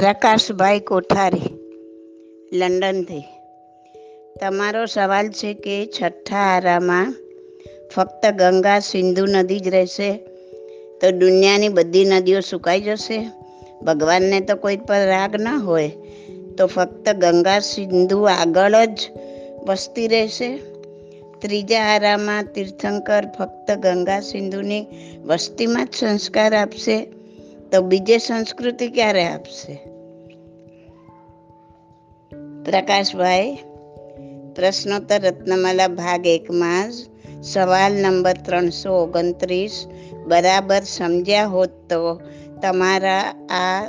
પ્રકાશભાઈ કોઠારી, લંડનથી. તમારો સવાલ છે કે છઠ્ઠા આરામાં ફક્ત ગંગા સિંધુ નદી જ રહેશે તો દુનિયાની બધી નદીઓ સુકાઈ જશે? ભગવાનને તો કોઈ પર રાગ ન હોય તો ફક્ત ગંગા સિંધુ આગળ જ વસતી રહેશે? ત્રીજા આરામાં તીર્થંકર ફક્ત ગંગા સિંધુની વસ્તીમાં જ સંસ્કાર આપશે તો બીજે સંસ્કૃતિ ક્યારે આપશે? પ્રકાશભાઈ પ્રશ્નોત્તર રત્નમાલા ભાગ એકમાં જ સવાલ નંબર ત્રણસો ઓગણત્રીસ, બરાબર સમજ્યા હોત તો તમારા આ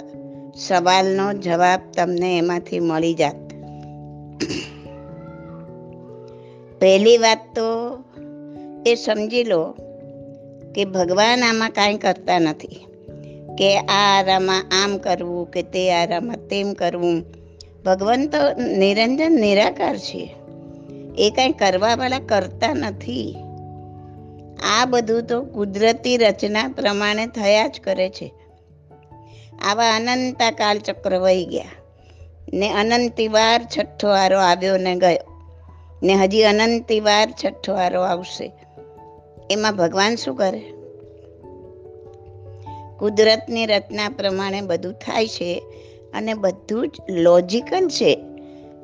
સવાલનો જવાબ તમને એમાંથી મળી જાત. પહેલી વાત તો એ સમજી લો કે ભગવાન આમાં કાંઈ કરતા નથી, કે આ આરામાં આમ કરવું કે તે આરામાં તેમ કરવું ભગવાન તો નિરંજન નિરાકાર છે. એ કાંઈ કરવાવાળા કરતા નથી. આ બધું તો કુદરતી રચના પ્રમાણે થયા જ કરે છે. આવા અનંતા કાળચક્ર વહી ગયા. ને અનંતી વાર છઠ્ઠો વારો આવ્યો ને ગયો. ને હજી અનંતી વાર છઠ્ઠો વારો આવશે. એમાં ભગવાન શું કરે? કુદરતની રચના પ્રમાણે બધું થાય છે. અને બધું જ લોજિકલ છે.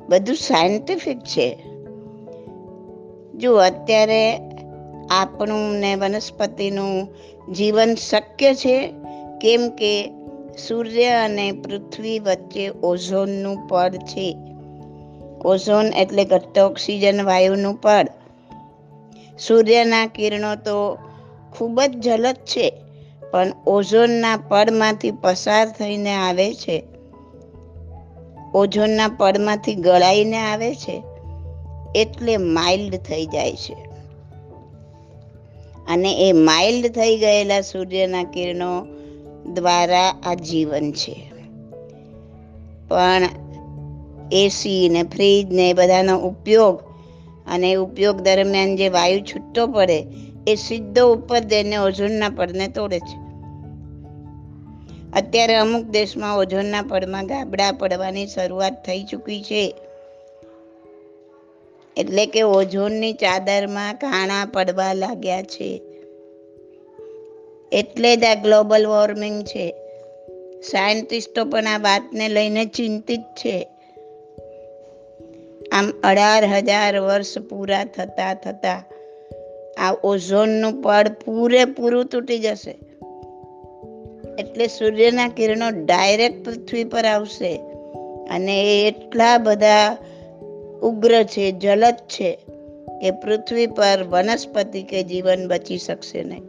બધું સાયન્ટિફિક છે. જો અત્યારે આપણું ને વનસ્પતિનું જીવન શક્ય છે, કેમ કે સૂર્ય અને પૃથ્વી વચ્ચે ઓઝોનનું પડ છે. ઓઝોન એટલે ઘટ્ટ ઓક્સિજન વાયુનું પડ. સૂર્યના કિરણો તો ખૂબ જ જલદ છે, પણ ઓઝોનના પડમાંથી પસાર થઈને આવે છે. ઓઝોનના પડમાંથી ગળાઈને આવે છે, એટલે માઇલ્ડ થઈ જાય છે. અને એ માઇલ્ડ થઈ ગયેલા સૂર્યના કિરણો દ્વારા આ જીવન છે. પણ એસી ને ફ્રીજ ને બધાનો ઉપયોગ અને ઉપયોગ દરમિયાન જે વાયુ છૂટતો પડે, એ સીધો ઉપર જઈને ઓઝોનના પડને તોડે છે. અત્યારે અમુક દેશમાં ઓઝોનના પડમાં ગાબડા પડવાની શરૂઆત થઈ ચૂકી છે. એટલે કે ઓઝોનની ચાદરમાં કાણા પડવા લાગ્યા છે. એટલે જ આ ગ્લોબલ વોર્મિંગ છે. સાયન્ટિસ્ટો પણ આ વાતને લઈને ચિંતિત છે. આમ અઢાર હજાર વર્ષ પૂરા થતા થતા આ ઓઝોનનું પડ પૂરેપૂરું તૂટી જશે. એટલે સૂર્યના કિરણો ડાયરેક્ટ પૃથ્વી પર આવશે. અને એ એટલા બધા ઉગ્ર છે, જલદ છે કે પૃથ્વી પર વનસ્પતિ કે જીવન બચી શકશે નહીં.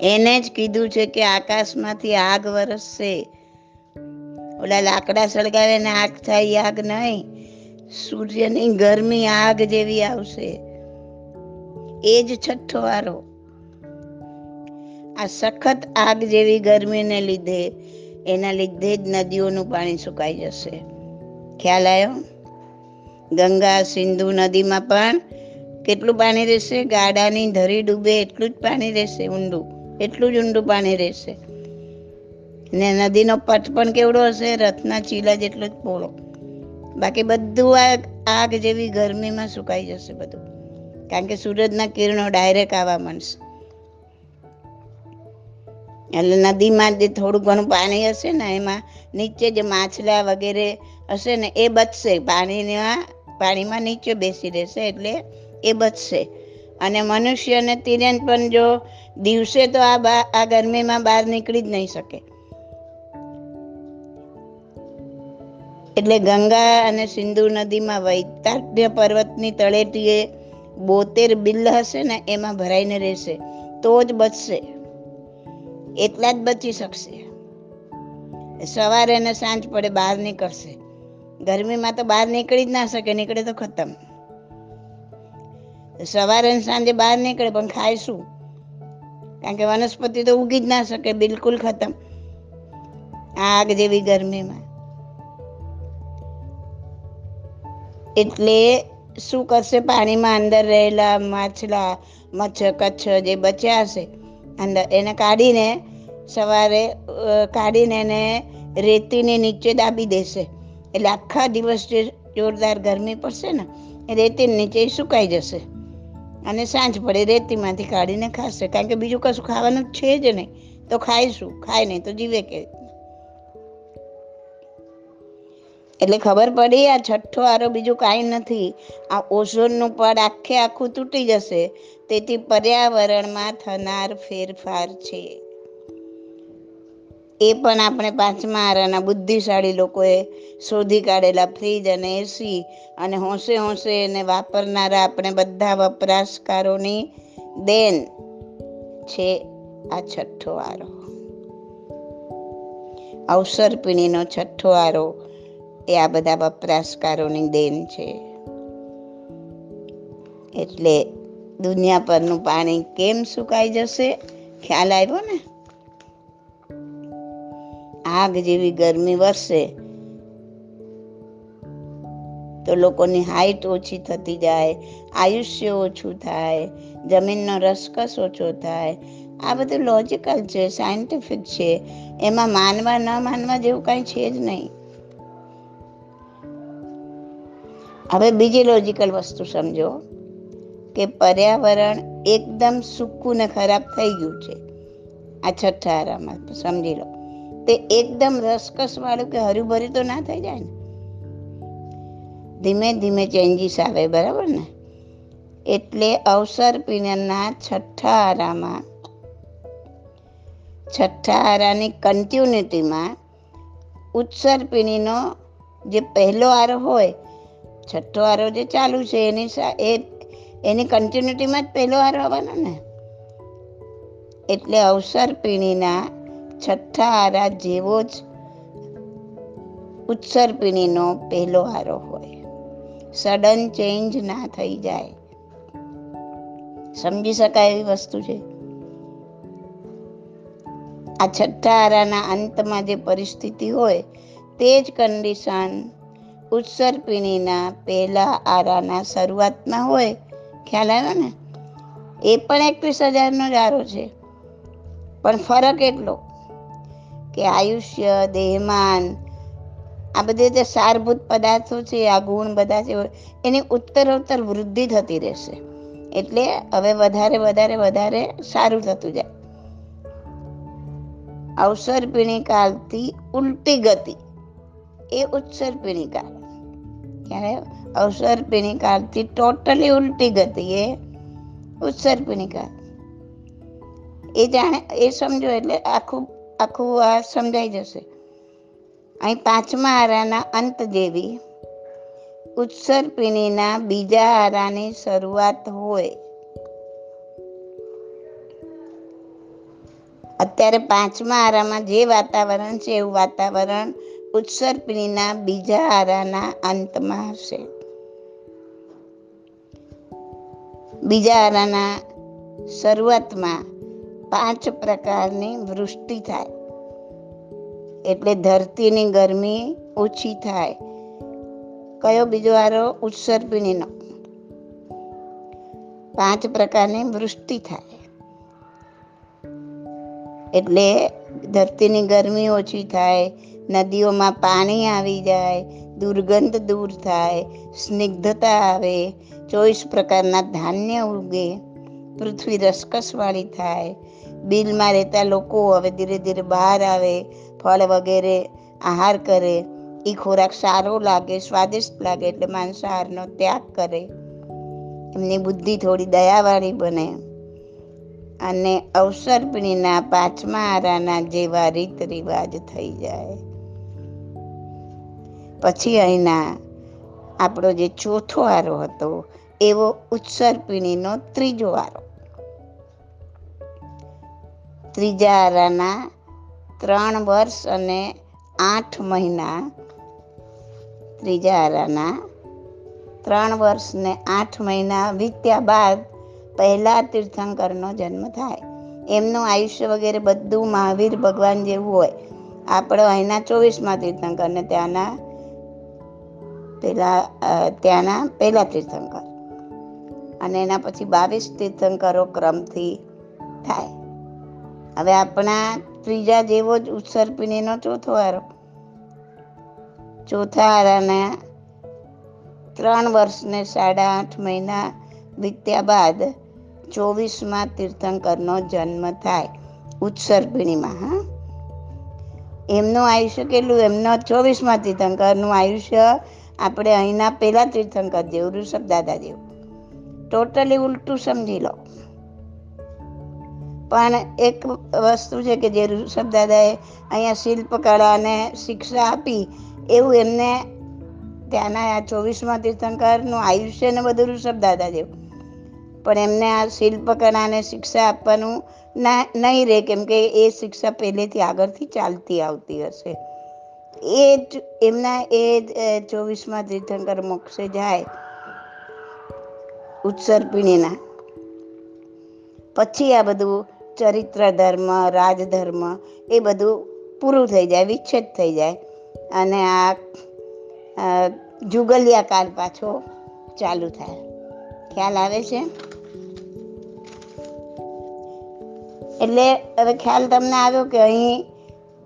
એને જ કીધું છે કે આકાશમાંથી આગ વરસશે. ઓલા લાકડા સળગાવે ને આગ થાય આગ નહીં. સૂર્યની ગરમી આગ જેવી આવશે. એ જ છઠ્ઠો વારો. આ સખત આગ જેવી ગરમીને લીધે, એના લીધે જ નદીઓનું પાણી સુકાઈ જશે. ખ્યાલ આવ્યો ગંગા સિંધુ નદીમાં પણ કેટલું પાણી રહેશે? ગાડાની ધરી ડૂબે એટલું જ પાણી રહેશે, ઊંડું. એટલું જ ઊંડું પાણી રહેશે. ને નદીનો પટ પણ કેવડો હશે? રથના ચીલા જેટલો જ પોળો. બાકી બધું આગ આગ જેવી ગરમીમાં સુકાઈ જશે બધું. કારણ કે સૂરજના કિરણો ડાયરેક્ટ આવવા માંડશે એટલે નદીમાં જે થોડું ઘણું પાણી હશે ને, એમાં નીચે જે માછલા વગેરે હશે ને, એ બચશે. પાણીના, પાણીમાં નીચે બેસી રહેશે એટલે એ બચશે. અને મનુષ્યને તિરેન પણ જો દિવસે તો આ બા, આ ગરમીમાં બહાર નીકળી જ નહીં શકે. એટલે ગંગા અને સિંધુ નદીમાં વૈતાટ્ય પર્વતની તળેટીએ બોતેર બિલ હશે ને, એમાં ભરાઈને રહેશે. તો જ બચશે. એટલા જ બચી શકશે. સવારે અને સાંજ પડે બહાર નીકળશે. ગરમીમાં તો બહાર નીકળી જ ના શકે, નીકળે તો ખતમ. સવારે ને સાંજે બહાર નીકળે, પણ ખાય શું? કારણ કે વનસ્પતિ તો ઉગી જ ના શકે, બિલકુલ ખતમ. આગ જેવી ગરમીમાં. એટલે શું કરશે? પાણીમાં અંદર રહેલા માછલા, મચ્છર, કચ્છ જે બચ્યા હશે અંદર એને કાઢીને સવારે કાઢીને એને રેતીને નીચે દાબી દેશે. એટલે આખા દિવસ જે જોરદાર ગરમી પડશે ને, એ રેતીને નીચે સુકાઈ જશે. અને સાંજ પડે રેતીમાંથી કાઢીને ખાશે. કારણ કે બીજું કશું ખાવાનું છે જ નહીં. તો ખાઈશું, ખાય નહીં તો જીવે કે એટલે ખબર પડી આ છઠ્ઠો આરો બીજું કાંઈ નથી. આ ઓઝોનનું પડ આખે આખું તૂટી જશે. તેથી પર્યાવરણમાં થનાર ફેરફાર છે. એ પણ આપણે પાંચમા આરાના બુદ્ધિશાળી લોકોએ શોધી કાઢેલા ફ્રીજ અને એસી અને હોંશે હોંશે એને વાપરનારા આપણે બધા વપરાશકારોની દેન છે આ છઠ્ઠો આરો. અવસર પીણીનો છઠ્ઠો આરો. એ આ બધા વપરાશકારોની દેન છે. એટલે દુનિયા પરનું પાણી કેમ સુકાઈ જશે? ખ્યાલ આવ્યો ને? આગ જેવી ગરમી વરસે તો લોકોની હાઈટ ઓછી થતી જાય, આયુષ્ય ઓછું થાય, જમીનનો રસકસ ઓછો થાય. આ બધું લોજિકલ છે, સાયન્ટિફિક છે. એમાં માનવા ન માનવા જેવું કાંઈ છે જ નહીં. હવે બીજી લોજિકલ વસ્તુ સમજો કે પર્યાવરણ એકદમ સૂકું ને ખરાબ થઈ ગયું છે. આ છઠ્ઠા આરામાં સમજી લો. તે એકદમ રસકસ વાળું કે હર્યુભર્યું તો ના થઈ જાય ને? ધીમે ધીમે ચેન્જીસ આવે, બરાબર ને? એટલે અવસર પીણના છઠ્ઠા આરામાં, છઠ્ઠા આરાની કન્ટિન્યુટીમાં ઉત્સર્પિણીનો જે પહેલો આરો હોય છઠ્ઠો આરો જે ચાલુ છે, એની એ એની કન્ટિન્યુટીમાં જ પહેલો આરો આવવાનો ને. એટલે અવસર પીણીના છઠ્ઠા આરા જેવો જ ઉત્સર પીણીનો પહેલો આરો હોય. સડન ચેન્જ ના થઈ જાય. સમજી શકાય એવી વસ્તુ છે? આ છઠ્ઠા આરાના અંતમાં જે પરિસ્થિતિ હોય, તે જ કન્ડિશન ઉત્સર પીણીના પહેલા આરાના શરૂઆતમાં હોય, ખ્યાલ આવ્યો ને? એ પણ એકવીસ હજારનો જ આરો છે. પણ ફરક એટલો કે આયુષ્ય, દેહમાન, આ બધી જે સારભૂત પદાર્થો છે, આ ગુણ બધા છે એની ઉત્તરોત્તર વૃદ્ધિ થતી રહેશે. એટલે હવે વધારે વધારે વધારે સારું થતું જાય. અવસર પીણી કાળથી ઉલટી ગતિ. એ ઉત્સર પીણી કાળ. ક્યારે અવસર કાળથી ટોટલી ઉલટી ગતિ એ ઉત્સર કાળ એ જાણે, એ સમજો એટલે આખું આખું આ સમજાઈ જશે. અહીં પાંચમા આરાના અંત જેવી ઉત્સર્પિણીના બીજા આરાની શરૂઆત હોય. અત્યારે પાંચમા આરામાં જે વાતાવરણ છે એવું વાતાવરણ ઉત્સર પીણીના બીજા આરાના અંતમાં હશે. બીજા આરાના શરૂઆતમાં પાંચ પ્રકારની વૃષ્ટિ થાય. એટલે ધરતીની ગરમી ઓછી થાય. કયો બીજો આરો? ઉત્સર્પિણીનો પાંચ પ્રકારની વૃષ્ટિ થાય. એટલે ધરતીની ગરમી ઓછી થાય નદીઓમાં પાણી આવી જાય, દુર્ગંધ દૂર થાય, સ્નિગ્ધતા આવે, ચોવીસ પ્રકારના ધાન્ય ઉગે, પૃથ્વી રસકસવાળી થાય. બિલમાં રહેતા લોકો હવે ધીરે ધીરે બહાર આવે, ફળ વગેરે આહાર કરે. એ ખોરાક સારો લાગે, સ્વાદિષ્ટ લાગે એટલે માંસાહારનો ત્યાગ કરે. એમની બુદ્ધિ થોડી દયાવાળી બને. અને અવસરપીણીના પાંચમા આરાના જેવા રીત રિવાજ થઈ જાય. પછી અહીંના આપણો જે ચોથો આરો હતો, એવો ઉત્સર્પિણીનો ત્રીજો આરો. ત્રીજા આરાના ત્રણ વર્ષ અને આઠ મહિના, ત્રીજા આરાના ત્રણ વર્ષ ને આઠ મહિના વીત્યા બાદ પહેલા તીર્થંકરનો જન્મ થાય. એમનું આયુષ્ય વગેરે બધું મહાવીર ભગવાન જેવું હોય. આપણે અહીંના ચોવીસમાં તીર્થંકર ને ત્યાંના પેલા ત્યાંના પહેલા તીર્થંકર. અને એના પછી બાવીસ તીર્થંકરો ક્રમથી થાય. હવે આપણા ત્રીજા જેવો જ ઉત્સર્પિણીનો ચોથો આરો ચોથા આરાના ત્રણ વર્ષને સાડા આઠ મહિના વીત્યા બાદ ચોવીસમાં તીર્થંકરનો જન્મ થાય ઉત્સર્પિણીમાં હા. એમનું આયુષ્ય કેટલું? એમનો ચોવીસમાં તીર્થંકરનું આયુષ્ય આપણે અહીંના પહેલા તીર્થંકર જેવું ઋષભ દાદા જેવું ટોટલી ઉલટું સમજી લો. પણ એક વસ્તુ છે કે જે ઋષભ દાદાએ અહીંયા શિલ્પકળાને શિક્ષા આપી, એવું એમને ત્યાંના આ ચોવીસમાં તીર્થંકરનું આયુષ્ય ને બધું ઋષભ દાદા પણ એમને આ શિલ્પકળાને શિક્ષા આપવાનું ના, નહીં રહે, કેમ કે એ શિક્ષા પહેલેથી આગળથી ચાલતી આવતી હશે. એ જ એમના એ ચોવીસમાં તીર્થંકર મોક્ષે જાય. ઉત્સર્પિણીના પછી આ બધું ચરિત્ર ધર્મ, રાજધર્મ, એ બધું પૂરું થઈ જાય, વિચ્છેદ થઈ જાય. અને આ જુગલિયા કાળ પાછો ચાલુ થાય. ખ્યાલ આવે છે? એટલે હવે ખ્યાલ તમને આવ્યો કે અહીં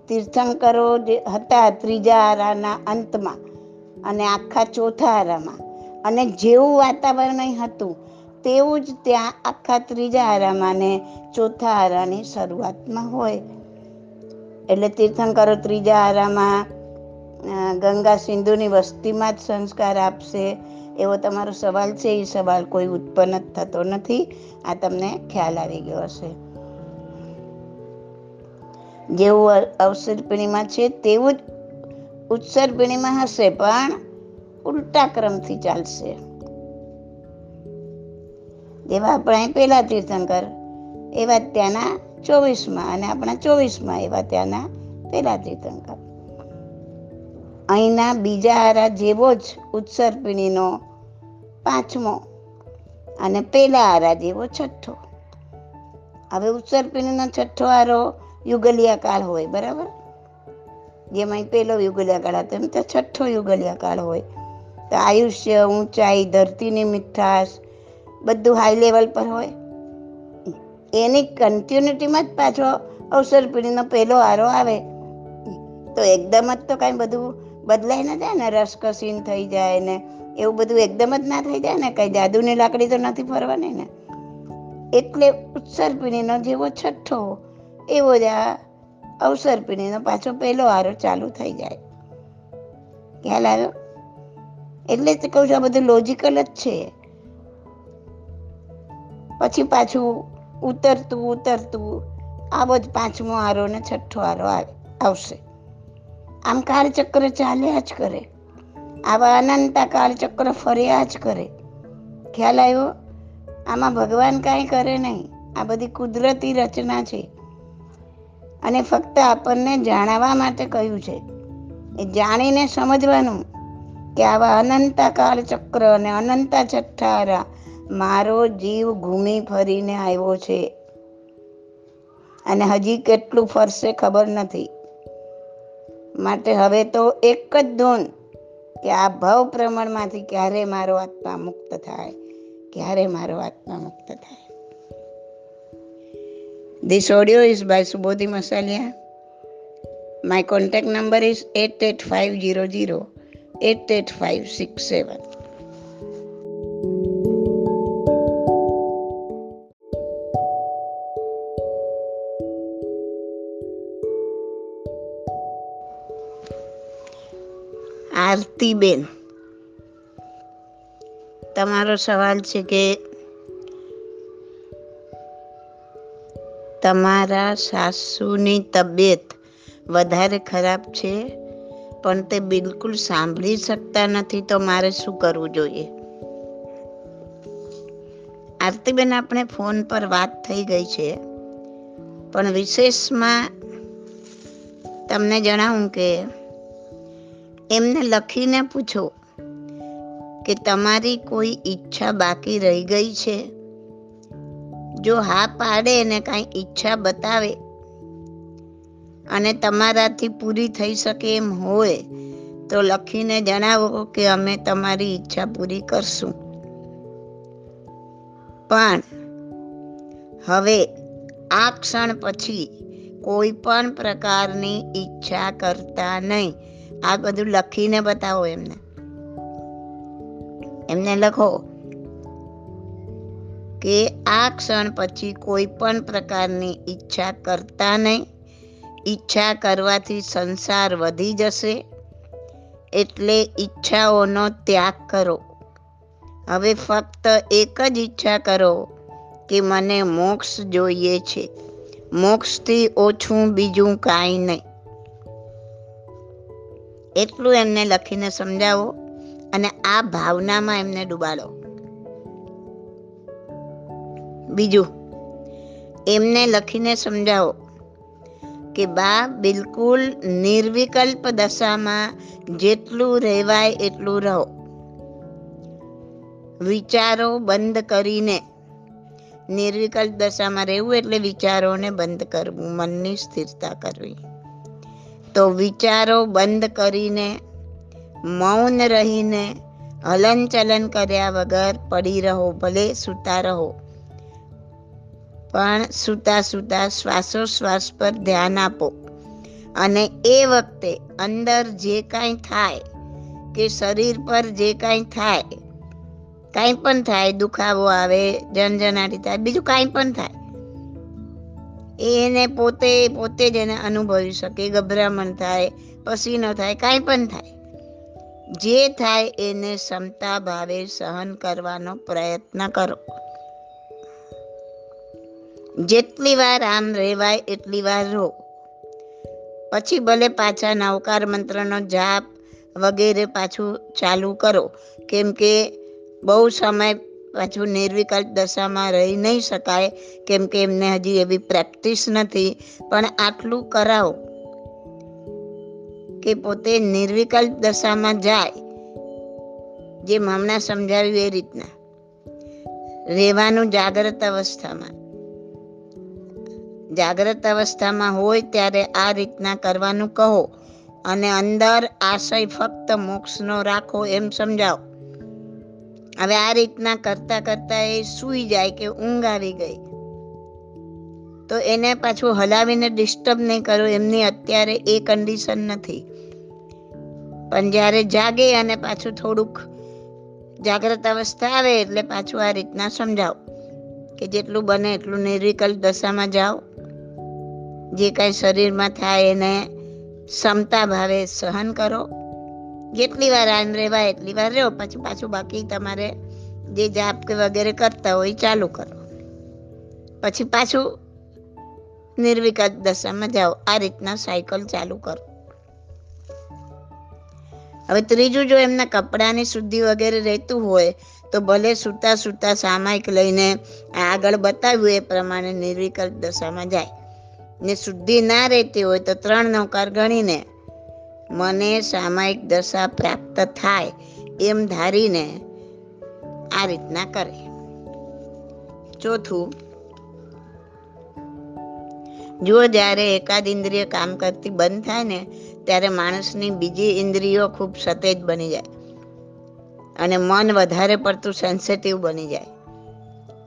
તીર્થંકરો જે હતા ત્રીજા આરાના અંતમાં અને આખા ચોથા આરામાં અને જેવું વાતાવરણ હતું, તેવું જ ત્યાં આખા ત્રીજા આરામાં ને ચોથા આરાની શરૂઆતમાં હોય. એટલે તીર્થંકરો ત્રીજા આરામાં ગંગા સિંધુની વસ્તીમાં જ સંસ્કાર આપશે, એવો તમારો સવાલ છે? એ સવાલ કોઈ ઉત્પન્ન જ થતો નથી. આ તમને ખ્યાલ આવી ગયો હશે. જેવું અવસર્પિણીમાં છે તેવું જ ઉત્સર્પિણીમાં હશે, પણ ઉલટા ક્રમથી ચાલશે. જેવા આપણે પહેલા તીર્થંકર, એવા ત્યાંના ચોવીસમાં અને આપણા ચોવીસમાં એવા ત્યાંના પહેલા તીર્થંકર. અહીંના બીજા હારા જેવો જ ઉત્સર્પિણીનો પાંચમો અને પહેલા હારા જેવો છઠ્ઠો. હવે ઉત્સર્પિણીનો છઠ્ઠો હારો યુગલિયા કાળ હોય, બરાબર? જેમાં પેલો યુગલિયા કાળ હતો. એમ તો છઠ્ઠો યુગલિયા કાળ હોય. તો આયુષ્ય, ઊંચાઈ, ધરતીની મીઠાશ, બધું હાઈ લેવલ પર હોય. એની કન્ટિન્યુટીમાં જ પાછો અવસર પેઢીનો પહેલો આરો આવે. તો એકદમ જ તો કાંઈ બધું બદલાઈ ના જાય ને, રસકસીન થઈ જાય ને, એવું બધું એકદમ જ ના થઈ જાય ને, કઈ જાદુની લાકડી તો નથી ફરવાની ને. એટલે ઉત્સર્પિણીનો જેવો છઠ્ઠો એવો જ આ અવસર પીણીનો પાછો પહેલો આરો ચાલુ થઈ જાય. ખ્યાલ આવ્યો? એટલે જ કહું છું આ બધું લોજિકલ જ છે. પછી પાછું ઉતરતું ઉતરતું આવો જ પાંચમો આરો ને છઠ્ઠો આરો આવશે. આમ કાળચક્ર ચાલ્યા જ કરે. આવા અનંતા કાળચક્ર ફર્યા જ કરે. ખ્યાલ આવ્યો? આમાં ભગવાન કાંઈ કરે નહીં. આ બધી કુદરતી રચના છે. અને ફક્ત આપણને જાણવા માટે કહ્યું છે. એ જાણીને સમજવાનું કે આવા અનંતાકાળ ચક્ર અને અનંતા છઠ્ઠારા મારો જીવ ઘૂમી ફરીને આવ્યો છે. અને હજી કેટલું ફરશે ખબર નથી. માટે હવે તો એક જ ધૂન કે આ ભાવ પ્રમાણમાંથી ક્યારે મારો આત્મા મુક્ત થાય? ક્યારે મારો આત્મા મુક્ત થાય? This audio is by Subodhi Masalia. My contact number is 88500 88567. આરતીબેન તમારો સવાલ છે કે તમારા સાસુની તબિયત વધારે ખરાબ છે? પણ તે બિલકુલ સાંભળી શકતા નથી, તો મારે શું કરવું જોઈએ? આરતીબેન, આપણે ફોન પર વાત થઈ ગઈ છે. પણ વિશેષમાં તમને જણાવું કે એમને લખીને પૂછો કે તમારી કોઈ ઈચ્છા બાકી રહી ગઈ છે? જો હા પાડે અને કાંઈ ઈચ્છા બતાવે અને તમારાથી પૂરી થઈ શકે એમ હોય, તો લખીને જણાવો કે અમે તમારી ઈચ્છા પૂરી કરશું. પણ હવે આ ક્ષણ પછી કોઈ પણ પ્રકારની ઈચ્છા કરતા નહીં. આ બધું લખીને બતાવો એમને. એમને લખો. કે આ ક્ષણ પછી કોઈ પણ પ્રકારની ઈચ્છા કરતા નહીં. ઈચ્છા કરવાથી સંસાર વધી જશે. એટલે ઈચ્છાઓનો ત્યાગ કરો. હવે ફક્ત એક જ ઈચ્છા કરો કે મને મોક્ષ જોઈએ છે. મોક્ષથી ઓછું બીજું કાંઈ નહીં. એટલું એમને લખીને સમજાવો અને આ ભાવનામાં એમને ડૂબાડો. બીજું, એમને લખીને સમજાવો કે બા, બિલકુલ નિર્વિકલ્પ દશામાં જેટલું રહેવાય એટલું રહો. વિચારો બંધ કરીને, નિર્વિકલ્પ દશામાં રહેવું એટલે વિચારોને બંધ કરવું, મનની સ્થિરતા કરવી. તો વિચારો બંધ કરીને, મૌન રહીને હલનચલન કર્યા વગર પડી રહો, ભલે સૂતા રહો. પણ સૂતા સૂતા શ્વાસોશ્વાસ પર ધ્યાન આપો. અને એ વખતે અંદર જે કાંઈ થાય, કે શરીર પર જે કાંઈ થાય, કાંઈ પણ થાય, દુખાવો આવે, જનજનાટી થાય, બીજું કાંઈ પણ થાય, એને પોતે પોતે જ એને અનુભવી શકે, ગભરામણ થાય, પસીનો થાય, કાંઈ પણ થાય. જે થાય એને ક્ષમતા ભાવે સહન કરવાનો પ્રયત્ન કરો. જેટલી વાર આમ રહેવાય એટલી વાર રહો. પછી ભલે પાછા નવકાર મંત્રનો જાપ વગેરે પાછું ચાલુ કરો. કેમ કે બહુ સમય પાછું નિર્વિકલ્પ દશામાં રહી નહીં શકાય. કેમ કે એમને હજી એવી પ્રેક્ટિસ નથી. પણ આટલું કરાવો કે પોતે નિર્વિકલ્પ દશામાં જાય. જે હમણાં સમજાવ્યું એ રીતના. રહેવાનું જાગ્રત અવસ્થામાં. જાગ્રત અવસ્થામાં હોય ત્યારે આ રીતના કરવાનું કહો અને અંદર આશય ફક્ત મોક્ષનો રાખો એમ સમજાવો. હવે આ રીતના કરતા કરતા એ સૂઈ જાય કે ઊંઘ આવી ગઈ. તો એને પાછું હલાવીને ડિસ્ટર્બ નહીં કરો, એમની અત્યારે એ કન્ડિશન નથી. પણ જ્યારે જાગે અને પાછું થોડુંક જાગ્રત અવસ્થા આવે એટલે પાછું આ રીતના સમજાવો કે જેટલું બને એટલું નિર્વિકલ્પ દશામાં જાઓ. જે કાંઈ શરીરમાં થાય એને ક્ષમતા ભાવે સહન કરો. જેટલી વાર આમ રહેવાય એટલી વાર રહો, પછી પાછું બાકી તમારે જે જાપ કે વગેરે કરતા હોય ચાલુ કરો. પછી પાછું નિર્વિકલ્પ દશામાં જાઓ. આ રીતના સાયકલ ચાલુ કરો. હવે ત્રીજું, જો એમના કપડાની શુદ્ધિ વગેરે રહેતું હોય, તો ભલે સૂતા સૂતા સામાયિક લઈને આગળ બતાવ્યું એ પ્રમાણે નિર્વિકલ્પ દશામાં જાય. ને શુદ્ધિ ના રહેતી હોય તો ત્રણ નૌકાર ગણીને મને સામાયિક દશા પ્રાપ્ત થાય એમ ધારીને આ રીતના કરે. ચોથું, જો જ્યારે એકાદ ઇન્દ્રિય કામ કરતી બંધ થાય ને, ત્યારે માણસની બીજી ઇન્દ્રિયો ખૂબ સતેજ બની જાય અને મન વધારે પડતું સેન્સિટિવ બની જાય.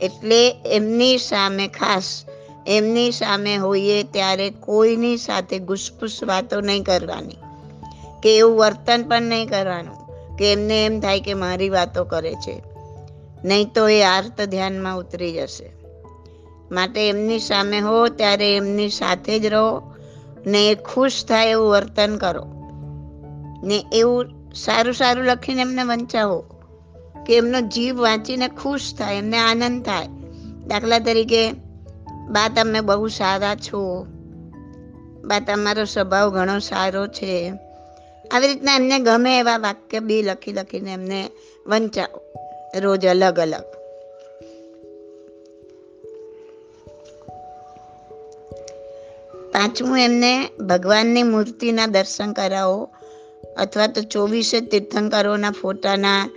એટલે એમની સામે ખાસ એમની સામે હોઈએ ત્યારે કોઈની સાથે ઘુસપુસ વાતો નહીં કરવાની, કે એવું વર્તન પણ નહીં કરવાનું, કે એમને એમ થાય કે મારી વાતો કરે છે. નહીં તો એ આર્ત ધ્યાનમાં ઉતરી જશે. માટે એમની સામે હો ત્યારે એમની સાથે જ રહો ને એ ખુશ થાય એવું વર્તન કરો. ને એવું સારું સારું લખીને એમને વંચાવો, કે એમનો જીવ વાંચીને ખુશ થાય, એમને આનંદ થાય. દાખલા તરીકે બા, તમે બહુ સારા છો. બા, તમારો સ્વભાવ ઘણો સારો છે. આવી રીતના એમને ગમે એવા વાક્ય બી લખી લખીને એમને વંચાવો રોજ અલગ અલગ. પાંચમું, એમને ભગવાનની મૂર્તિના દર્શન કરાવો. અથવા તો ચોવીસે તીર્થંકરોના ફોટાના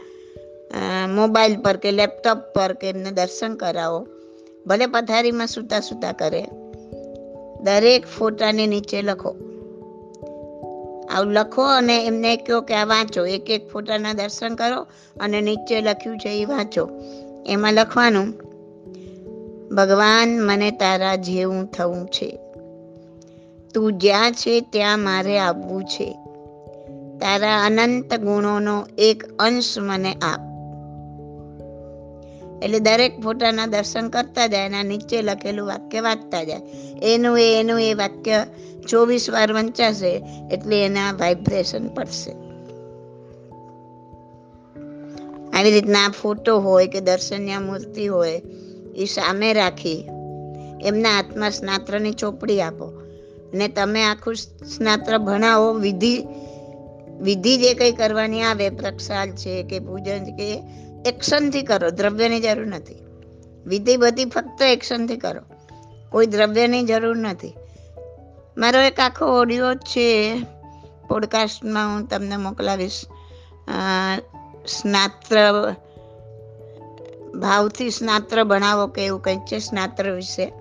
મોબાઈલ પર કે લેપટોપ પર કે એમને દર્શન કરાવો. ભલે પથારીમાં સૂતા સૂતા કરે. દરેક ફોટાને નીચે લખો. આવું લખો અને એમને કહો કે આ વાંચો. એક એક ફોટાના દર્શન કરો અને નીચે લખ્યું છે એ વાંચો. એમાં લખવાનું, ભગવાન મને તારા જેવું થવું છે. તું જ્યાં છે ત્યાં મારે આવવું છે. તારા અનંત ગુણોનો એક અંશ મને આપ. એટલે દરેક ફોટાના દર્શન કરતા જાય અને નીચે લખેલું વાક્ય વાંચતા જાય. એનું એ એનું એ વાક્ય ચોવીસ વાર વંચાશે એટલે એના વાઇબ્રેશન પડશે. આવી રીતના ફોટો હોય કે દર્શનીય મૂર્તિ હોય, એ સામે રાખી એમના હાથમાં સ્નાત્રની ચોપડી આપો. ને તમે આખું સ્નાત્ર ભણાવો, વિધિ વિધિ જે કંઈ કરવાની આવે, પ્રક્ષાલ છે કે પૂજન કે એક્શનથી કરો, દ્રવ્યની જરૂર નથી. વિધિ બધી ફક્ત એક્શનથી કરો. કોઈ દ્રવ્યની જરૂર નથી. મારો એક આખો ઓડિયો છે. પોડકાસ્ટમાં હું તમને મોકલાવીશ. સ્નાત્ર ભાવથી સ્નાત્ર બનાવો કે એવું કંઈક છે, સ્નાત્ર વિશે.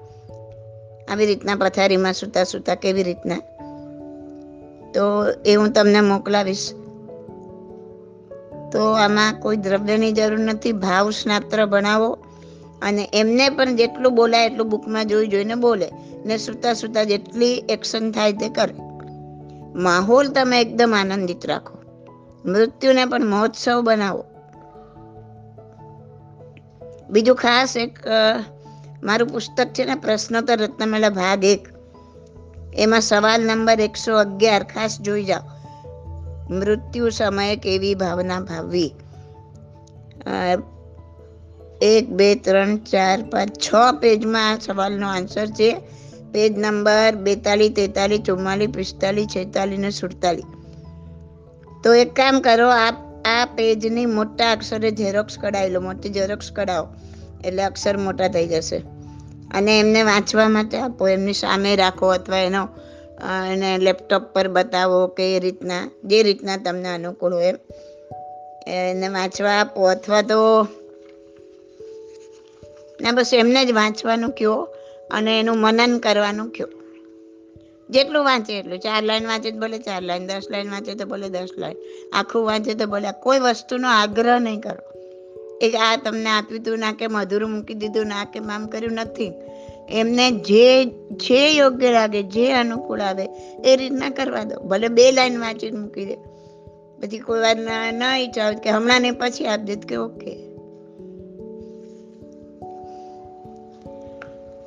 આવી રીતના પથારીમાં સૂતા સૂતા કેવી રીતના? તો એ હું તમને મોકલાવીશ. તો આમાં કોઈ દ્રવ્યની જરૂર નથી. ભાવ સ્નાત્ર બનાવો અને એમને પણ જેટલું બોલાય એટલું બુકમાં જોઈ જોઈને બોલે. ને સૂતા સૂતા જેટલી એક્શન થાય તે કરે. માહોલ તમે એકદમ આનંદિત રાખો. મૃત્યુને પણ મહોત્સવ બનાવો. બીજું ખાસ એક મારું પુસ્તક છે ને, પ્રશ્નોત્તર રત્નમેળા ભાગ એક. એમાં સવાલ નંબર એકસો અગિયાર. ખાસ જોઈ જાઓ. મૃત્યુ સમયે કેવી ભાવના ભાવવી? એક, બે, ત્રણ, ચાર, પાંચ, છ પેજમાં આ સવાલનો આન્સર છે. પેજ નંબર બેતાલીસ, તેતાલીસ, ચુમ્માલીસ, પિસ્તાલીસ, છેતાલીસ ને સુડતાલીસ. તો એક કામ કરો, આપ, આ પેજની મોટા અક્ષરે ઝેરોક્સ કઢાવી લો, મોટી ઝેરોક્સ કઢાવો એટલે અક્ષર મોટા થઈ જશે. અને એમને વાંચવા માટે આપો, એમની સામે રાખો અથવા એનો એને લેપટોપ પર બતાવો કે એ રીતના, જે રીતના તમને અનુકૂળ હોય. એને વાંચવા આપો અથવા તો ના, બસ એમને જ વાંચવાનું કયો અને એનું મનન કરવાનું કહો જેટલું વાંચે એટલું, ચાર લાઈન વાંચે તો ભલે ચાર લાઈન, દસ લાઈન વાંચે તો બોલે દસ લાઈન, આખું વાંચે તો બોલે કોઈ વસ્તુનો આગ્રહ નહીં કરો. એક આ તમને આપ્યું હતું ના કે મધુર મૂકી દીધું ના કે આમ કર્યું નથી. એમને જે જે યોગ્ય લાગે, જે અનુકૂળ આવે, એ રીતના કરવા દો. ભલે બે લાઈન વાંચીને મૂકી દે. પછી કોઈ વાર ન ઈચ્છા કે હમણાં ને પછી આપી દે કે ઓકે.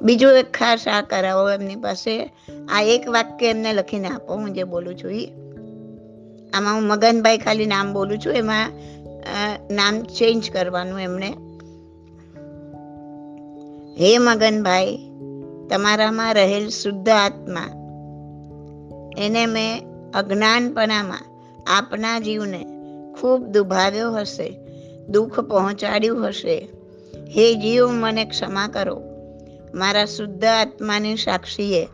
બીજો એક ખાસ આ કરાવો એમની પાસે. આ એક વાક્ય એમને લખીને આપો, હું જે બોલું છું એ આમાં હું મગનભાઈ ખાલી નામ બોલું છું, એમાં નામ ચેન્જ કરવાનું એમણે હે મગનભાઈ તમારામાં રહેલ શુદ્ધ આત્મા. એને મેં અજ્ઞાનપણામાં આપના જીવને ખૂબ દુભાવ્યો હશે, દુઃખ પહોંચાડ્યું હશે. હે જીવ, મને ક્ષમા કરો. મારા શુદ્ધ આત્માની સાક્ષીએ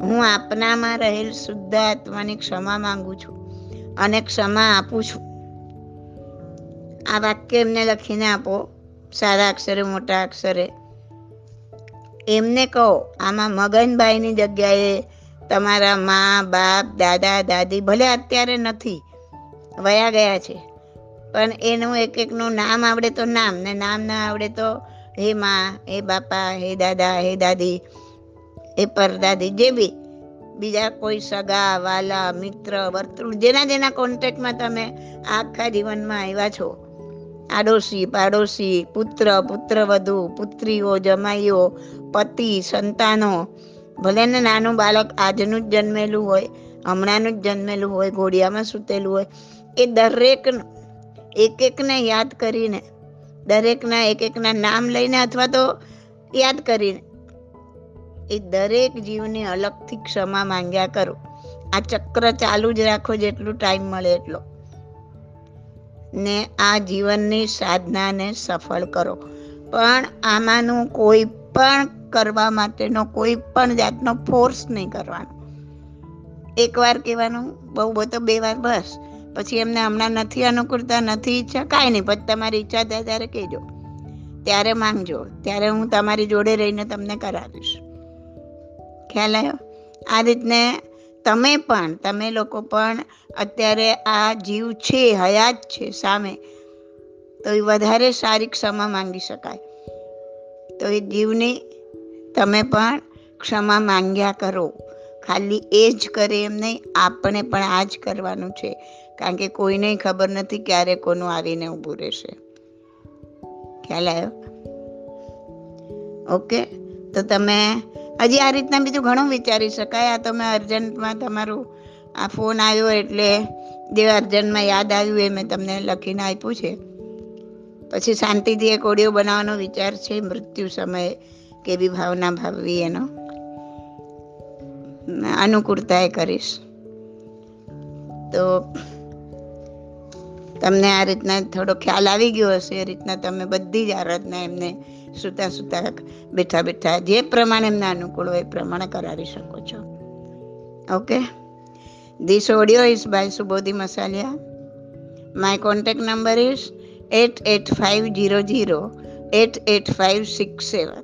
હું આપનામાં રહેલ શુદ્ધ આત્માની ક્ષમા માંગુ છું અને ક્ષમા આપું છું. આ વાક્ય એમને લખીને આપો. સારા અક્ષરે, મોટા અક્ષરે. એમને કહો, આમાં મગનભાઈની જગ્યાએ તમારા મા, બાપ, દાદા, દાદી ભલે અત્યારે નથી, વયા ગયા છે. પણ એનું એક એકનું નામ આવડે તો નામ, ને નામ ના આવડે તો હે મા, હે બાપા, હે દાદા, હે દાદી, હે પરદાદી જે બી, બીજા કોઈ સગા, વાલા, મિત્ર વર્તુળ જેના જેના કોન્ટેક્ટમાં તમે આખા જીવનમાં આવ્યા છો આડોશી પાડોશી, પુત્ર, પુત્રવધુ, પુત્રીઓ, જમાઈઓ, પતિ, સંતાનો. ભલે ને નાનું બાળક આજનું જ જન્મેલું હોય, હમણાંનું જ જન્મેલું હોય, ઘોડિયામાં સૂતેલું હોય, એ દરેક એક એકને યાદ કરીને, દરેકના એક એકના નામ લઈને અથવા તો યાદ કરીને, એ દરેક જીવની અલગથી ક્ષમા માંગ્યા કરો. આ ચક્ર ચાલુ જ રાખો જેટલું ટાઈમ મળે એટલો. ને આ જીવનની સાધનાને સફળ કરો. પણ આમાંનું કોઈ પણ કરવા માટેનો કોઈ પણ જાતનો ફોર્સ નહીં કરવાનો. એકવાર કહેવાનું, બહુ બધો બે વાર બસ. પછી એમને હમણાં નથી અનુકૂળતા, નથી ઈચ્છા કાંઈ નહીં. પછી તમારી ઈચ્છા થાય ત્યારે કહેજો. ત્યારે માંગજો. ત્યારે હું તમારી જોડે રહીને તમને કરાવીશ. ખ્યાલ આવ્યો? આ રીતને તમે પણ, તમે લોકો પણ અત્યારે આ જીવ છે, હયાત છે સામે, તો એ વધારે સારી ક્ષમા માંગી શકાય. તો એ જીવની તમે પણ ક્ષમા માંગ્યા કરો. ખાલી એ જ કરે એમ નહીં, આપણે પણ આ જ કરવાનું છે. કારણ કે કોઈને ખબર નથી ક્યારે કોનું આવીને ઊભું રહેશે. ખ્યાલ આવ્યો? ઓકે, તો તમે હજી આ રીતના બીજું ઘણું વિચારી શકાય. આ તો મેં અર્જન્ટમાં તમારું આ ફોન આવ્યો એટલે જે અર્જન્ટમાં યાદ આવ્યું એ મેં તમને લખીને આપ્યું છે. પછી શાંતિથી એક ઓડિયો બનાવવાનો વિચાર છે, મૃત્યુ સમયે કેવી ભાવના ભાવવી એનો. અનુકૂળતા એ કરીશ. તો તમને આ રીતના થોડો ખ્યાલ આવી ગયો હશે, એ રીતના તમે બધી જ આરાધના એમને સૂતા સૂતા બેઠા બેઠા જે પ્રમાણે એમના અનુકૂળ હોય એ પ્રમાણે કરાવી શકો છો. Okay this audio is by Subodhi Masaliya my contact number is eight eight five zero zero eight eight five six seven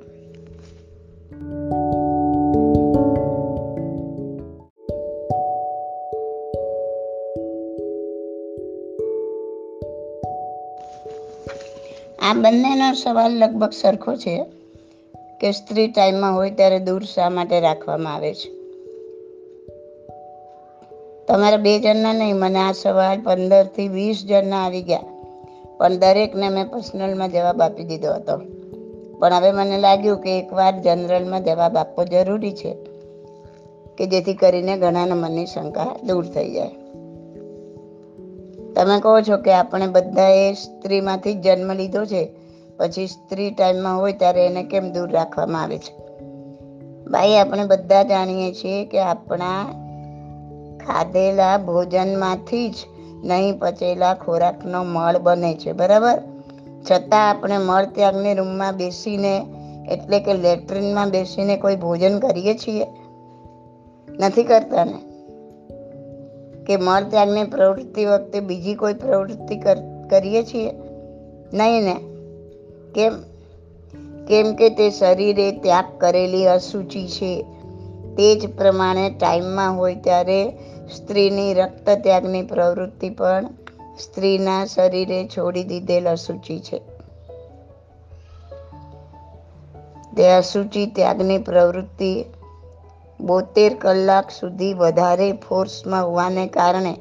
આ બંનેનો સવાલ લગભગ સરખો છે કે સ્ત્રી ટાઈમમાં હોય ત્યારે દૂર શા માટે રાખવામાં આવે છે? તમારા બે જણના નહીં, મને આ સવાલ પંદરથી વીસ જણના આવી ગયા, પણ દરેકને મેં પર્સનલમાં જવાબ આપી દીધો હતો. પણ હવે મને લાગ્યું કે એકવાર જનરલમાં જવાબ આપવો જરૂરી છે કે જેથી કરીને ઘણાના મનની શંકા દૂર થઈ જાય. તમે કહો છો કે આપણે બધાએ સ્ત્રીમાંથી જન્મ લીધો છે, પછી સ્ત્રી ટાઈમમાં હોય ત્યારે એને કેમ દૂર રાખવામાં આવે છે? ભાઈ, આપણે બધા જાણીએ છીએ કે આપણા ખાધેલા ભોજનમાંથી જ નહીં પચેલા ખોરાકનો મળ બને છે, બરાબર? છતાં આપણે મળ ત્યાગની રૂમમાં બેસીને, એટલે કે લેટ્રિનમાં બેસીને કોઈ ભોજન કરીએ છીએ? નથી કરતા ને? કે મળ ત્યાગની પ્રવૃત્તિ વખતે બીજી કોઈ પ્રવૃત્તિ કરીએ છીએ? નહીં ને. કેમ? કેમ કે તે શરીરે ત્યાગ કરેલી અશુચિ છે. તે જ પ્રમાણે ટાઈમમાં હોય ત્યારે સ્ત્રીની રક્ત ત્યાગની પ્રવૃત્તિ પણ સ્ત્રીના શરીરે છોડી દીધેલ અશુચિ છે. તે અશુચિ ત્યાગની પ્રવૃત્તિ બોતેર કલાક સુધી વધારે ફોર્સમાં હોવાને કારણે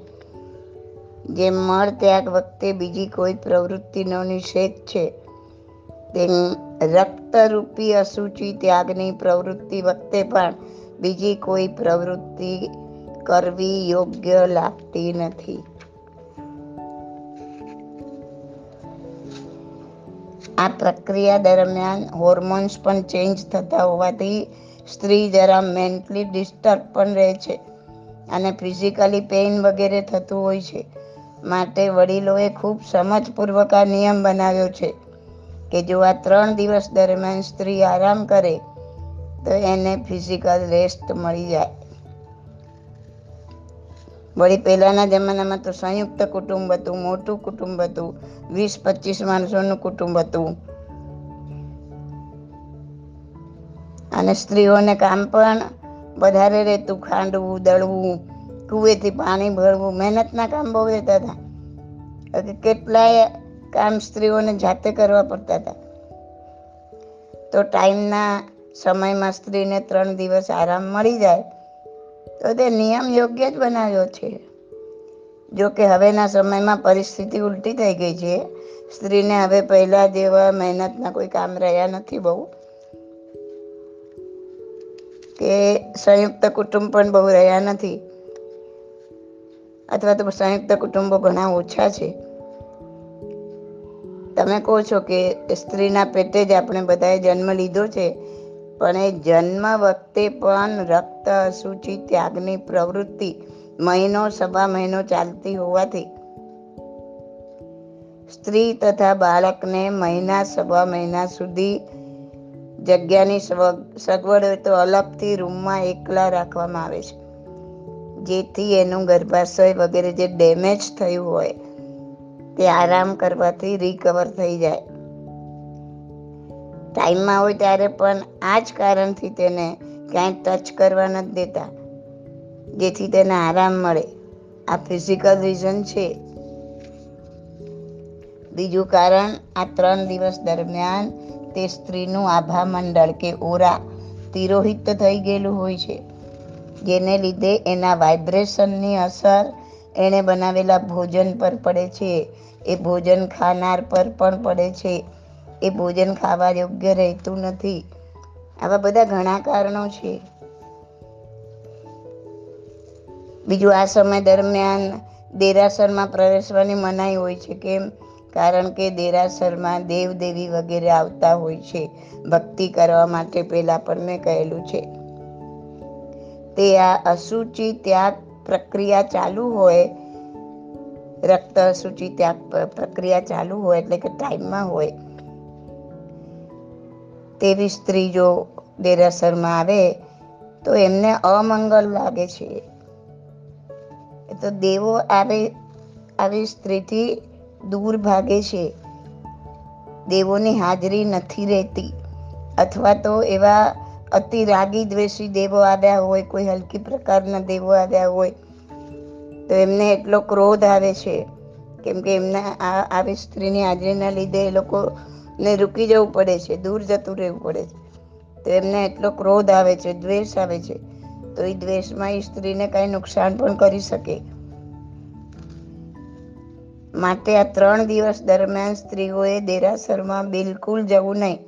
જે મળ ત્યાગ વખતે બીજી કોઈ પ્રવૃત્તિનો નિષેધ છે, તેમ રક્તરૂપી અસુચિ ત્યાગની પ્રવૃત્તિ વખતે પણ બીજી કોઈ પ્રવૃત્તિ કરવી યોગ્ય લાગતી નથી. આ પ્રક્રિયા દરમિયાન હોર્મોન્સ પણ ચેન્જ થતા હોવાથી સ્ત્રી જરા મેન્ટલી ડિસ્ટર્બ પણ રહે છે અને ફિઝિકલી પેઇન વગેરે થતું હોય છે. માટે વડીલોએ ખૂબ સમજપૂર્વક આ નિયમ બનાવ્યો છે કે જો આ ત્રણ દિવસ દરમિયાન સ્ત્રી આરામ કરે, તો એને ફિઝિકલ રેસ્ટ મળી જાય. વળી પહેલાના જમાનામાં તો સંયુક્ત કુટુંબ હતું, મોટું કુટુંબ હતું, વીસ પચીસ માણસોનું કુટુંબ હતું. અને સ્ત્રીઓને કામ પણ વધારે રહેતું, ખાંડવું, દળવું કુવેથી પાણી ભરવું, મહેનતના કામ બહુ રહેતા હતા. કેટલાય કામ સ્ત્રીઓને જાતે કરવા પડતા હતા. તો ટાઈમના સમયમાં સ્ત્રીને ત્રણ દિવસ આરામ મળી જાય, તો તે નિયમ યોગ્ય જ બનાવ્યો છે. જો કે હવેના સમયમાં પરિસ્થિતિ ઉલટી થઈ ગઈ છે. સ્ત્રીને હવે પહેલાં જેવા મહેનતના કોઈ કામ રહ્યા નથી બહુ. કે સંયુક્ત કુટુંબ પણ બહુ રહ્યા નથી. અથવા તો સંયુક્ત કુટુંબો ઘણા ઓછા છે. તમે કહો છો કે સ્ત્રીના પેટે જ આપણે બધાએ જન્મ લીધો છે, પણ એ જન્મ વખતે પણ રક્ત, અશુચિ, ત્યાગની પ્રવૃત્તિ મહિનો, સવા મહિનો ચાલતી હોવાથી સ્ત્રી તથા બાળકને મહિના, સવા મહિના સુધી જગ્યાની સગવડ હોય તો અલગથી રૂમમાં એકલા રાખવામાં આવે છે. જેથી એનું ગર્ભાશય વગેરે જે ડેમેજ થયું હોય, તે આરામ કરવાથી રિકવર થઈ જાય. ટાઈમમાં હોય ત્યારે પણ આ જ કારણથી તેને ક્યાંય ટચ કરવા નથી દેતા, જેથી તેને આરામ મળે. આ ફિઝિકલ રીઝન છે. બીજું કારણ આ ત્રણ દિવસ દરમિયાન તે સ્ત્રીનું આભા મંડળ કે ઓરા તિરોહિત થઈ ગયેલું હોય છે. જેને લીધે એના વાઇબ્રેશનની અસર એણે બનાવેલા ભોજન પર પડે છે. એ ભોજન ખાનાર પર પણ પડે છે. એ ભોજન ખાવા યોગ્ય રહેતું નથી. આવા બધા ઘણા કારણો છે. બીજું, આ સમય દરમિયાન દેરાસરમાં પ્રવેશવાની મનાઈ હોય છે. કેમ? કારણ કે દેરાસરમાં દેવ દેવી વગેરે આવતા હોય છે. ભક્તિ કરવા માટે પહેલાં પણ મેં કહેલું છે. તે આ અસુચિ ત્યાગ પ્રક્રિયા ચાલુ હોય, રક્ત અસુચિ ત્યાગ પ્રક્રિયા ચાલુ હોય એટલે કે ટાઈમમાં હોય, તેવી સ્ત્રી જો દેરાસરમાં આવે તો એમને અમંગલ લાગે છે. તો દેવો આવી આવી સ્ત્રીથી દૂર ભાગે છે. દેવોની હાજરી નથી રહેતી. અથવા તો એવા અતિ રાગી દ્વેષી દેવો આવ્યા હોય, કોઈ હલકી પ્રકારના દેવો આવ્યા હોય, તો એમને એટલો ક્રોધ આવે છે. કેમ કે એમના આ, આવી સ્ત્રીની હાજરીના લીધે એ લોકોને રૂકી જવું પડે છે, દૂર જતું રહેવું પડે છે. તો એમને એટલો ક્રોધ આવે છે, દ્વેષ આવે છે. તો એ દ્વેષમાં એ સ્ત્રીને કાંઈ નુકસાન પણ કરી શકે. માટે આ ત્રણ દિવસ દરમિયાન સ્ત્રીઓએ દેરાસરમાં બિલકુલ જવું નહીં.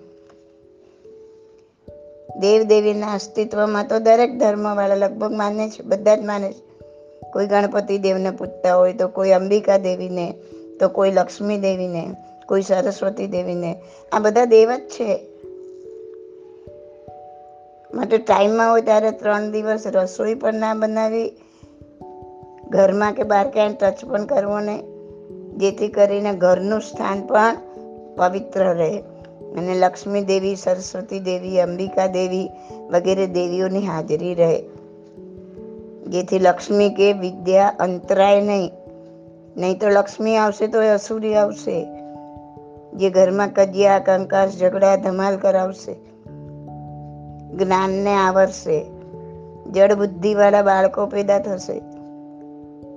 દેવદેવીના અસ્તિત્વમાં તો દરેક ધર્મવાળા લગભગ માને છે, બધા જ માને છે. કોઈ ગણપતિ દેવને પૂજતા હોય તો કોઈ અંબિકા દેવીને, તો કોઈ લક્ષ્મી દેવીને, કોઈ સરસ્વતી દેવીને. આ બધા દેવ જ છે. માટે ટાઈમમાં હોય ત્યારે ત્રણ દિવસ રસોઈ પણ ના બનાવી, ઘરમાં કે બહાર ક્યાંય ટચ પણ કરવો નહીં. જેથી કરીને ઘરનું સ્થાન પણ પવિત્ર રહે. અને લક્ષ્મી દેવી, સરસ્વતી દેવી, અંબિકા દેવી વગેરે દેવીઓની હાજરી રહે. જેથી લક્ષ્મી કે વિદ્યા અંતરાય નહીં. નહીં તો લક્ષ્મી આવશે તો એ અસુરી આવશે. જે ઘરમાં કજિયા, કંકાસ, ઝઘડા, ધમાલ કરાવશે. જ્ઞાનને આવરશે. જળ બુદ્ધિવાળા બાળકો પેદા થશે.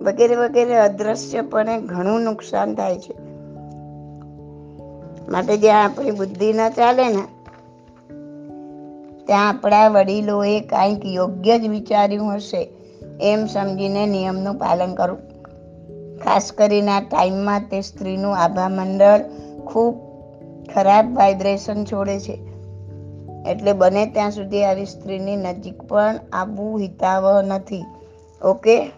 વગેરે વગેરે અદ્રશ્યપણે ઘણું નુકસાન થાય છે. માટે જ્યાં આપણી બુદ્ધિ ના ચાલે ને, ત્યાં આપણા વડીલોએ કાંઈક યોગ્ય જ વિચાર્યું હશે, એમ સમજીને નિયમનું પાલન કરવું ખાસ કરીને આ ટાઈમમાં તે સ્ત્રીનું આભા મંડળ ખૂબ ખરાબ વાઇબ્રેશન છોડે છે. એટલે બને ત્યાં સુધી આવી સ્ત્રીની નજીક પણ આવવું હિતાવહ નથી. ઓકે?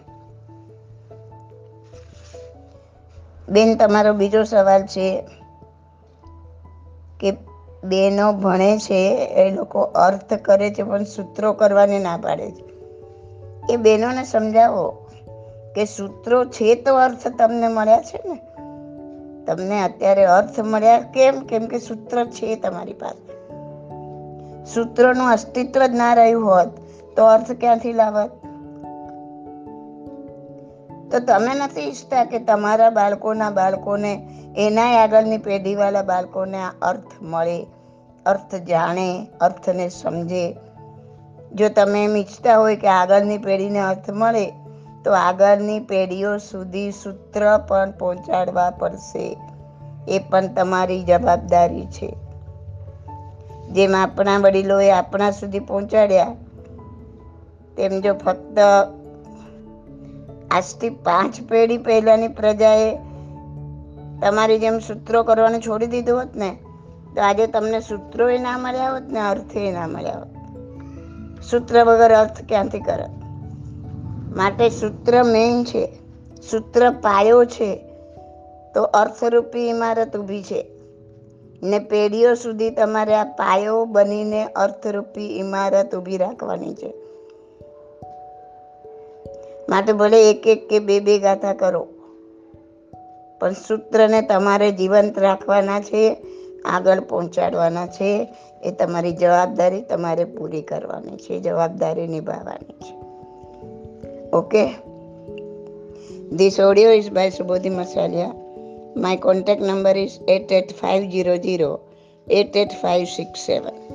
બેન, તમારો બીજો સવાલ છે કે બેનો ભણે છે, એ લોકો અર્થ કરે છે, પણ સૂત્રો કરવાને ના પાડે છે. એ બહેનોને સમજાવો કે સૂત્રો છે તો અર્થ તમને મળ્યા છે ને? તમને અત્યારે અર્થ મળ્યા કેમ? કેમ કે સૂત્ર છે તમારી પાસે. સૂત્રોનું અસ્તિત્વ જ ના રહ્યું હોત તો અર્થ ક્યાંથી લાવત? તો તમે નથી ઈચ્છતા કે તમારા બાળકોના બાળકોને એના આગળની પેઢીવાળા બાળકોને આ અર્થ મળે, અર્થ જાણે, અર્થને સમજે? જો તમે એમ ઈચ્છતા હોય કે આગળની પેઢીને અર્થ મળે, તો આગળની પેઢીઓ સુધી સૂત્ર પણ પહોંચાડવા પડશે. એ પણ તમારી જવાબદારી છે. જેમ આપણા વડીલોએ આપણા સુધી પહોંચાડ્યા, તેમ જો ફક્ત આજથી પાંચ પેઢી પહેલાની પ્રજાએ તમારી જેમ સૂત્રો કરવાનું છોડી દીધું હોત ને, તો આજે તમને સૂત્રો ના મળ્યા હોત ને અર્થે ના મળ્યા હોત. સૂત્ર વગર અર્થ ક્યાંથી કરે? માટે સૂત્ર મેઇન છે, સૂત્ર પાયો છે, તો અર્થરૂપી ઇમારત ઊભી છે. ને પેઢીઓ સુધી તમારે આ પાયો બનીને અર્થરૂપી ઇમારત ઊભી રાખવાની છે. માટે ભલે એક એક કે બે બે ગાથા કરો. પણ સૂત્રને તમારે જીવંત રાખવાના છે, આગળ પહોંચાડવાના છે, એ તમારી જવાબદારી તમારે પૂરી કરવાની છે, જવાબદારી નિભાવવાની છે. Okay this audio is by Subodhi Masaliya my contact number is eight eight five zero zero eight eight five six seven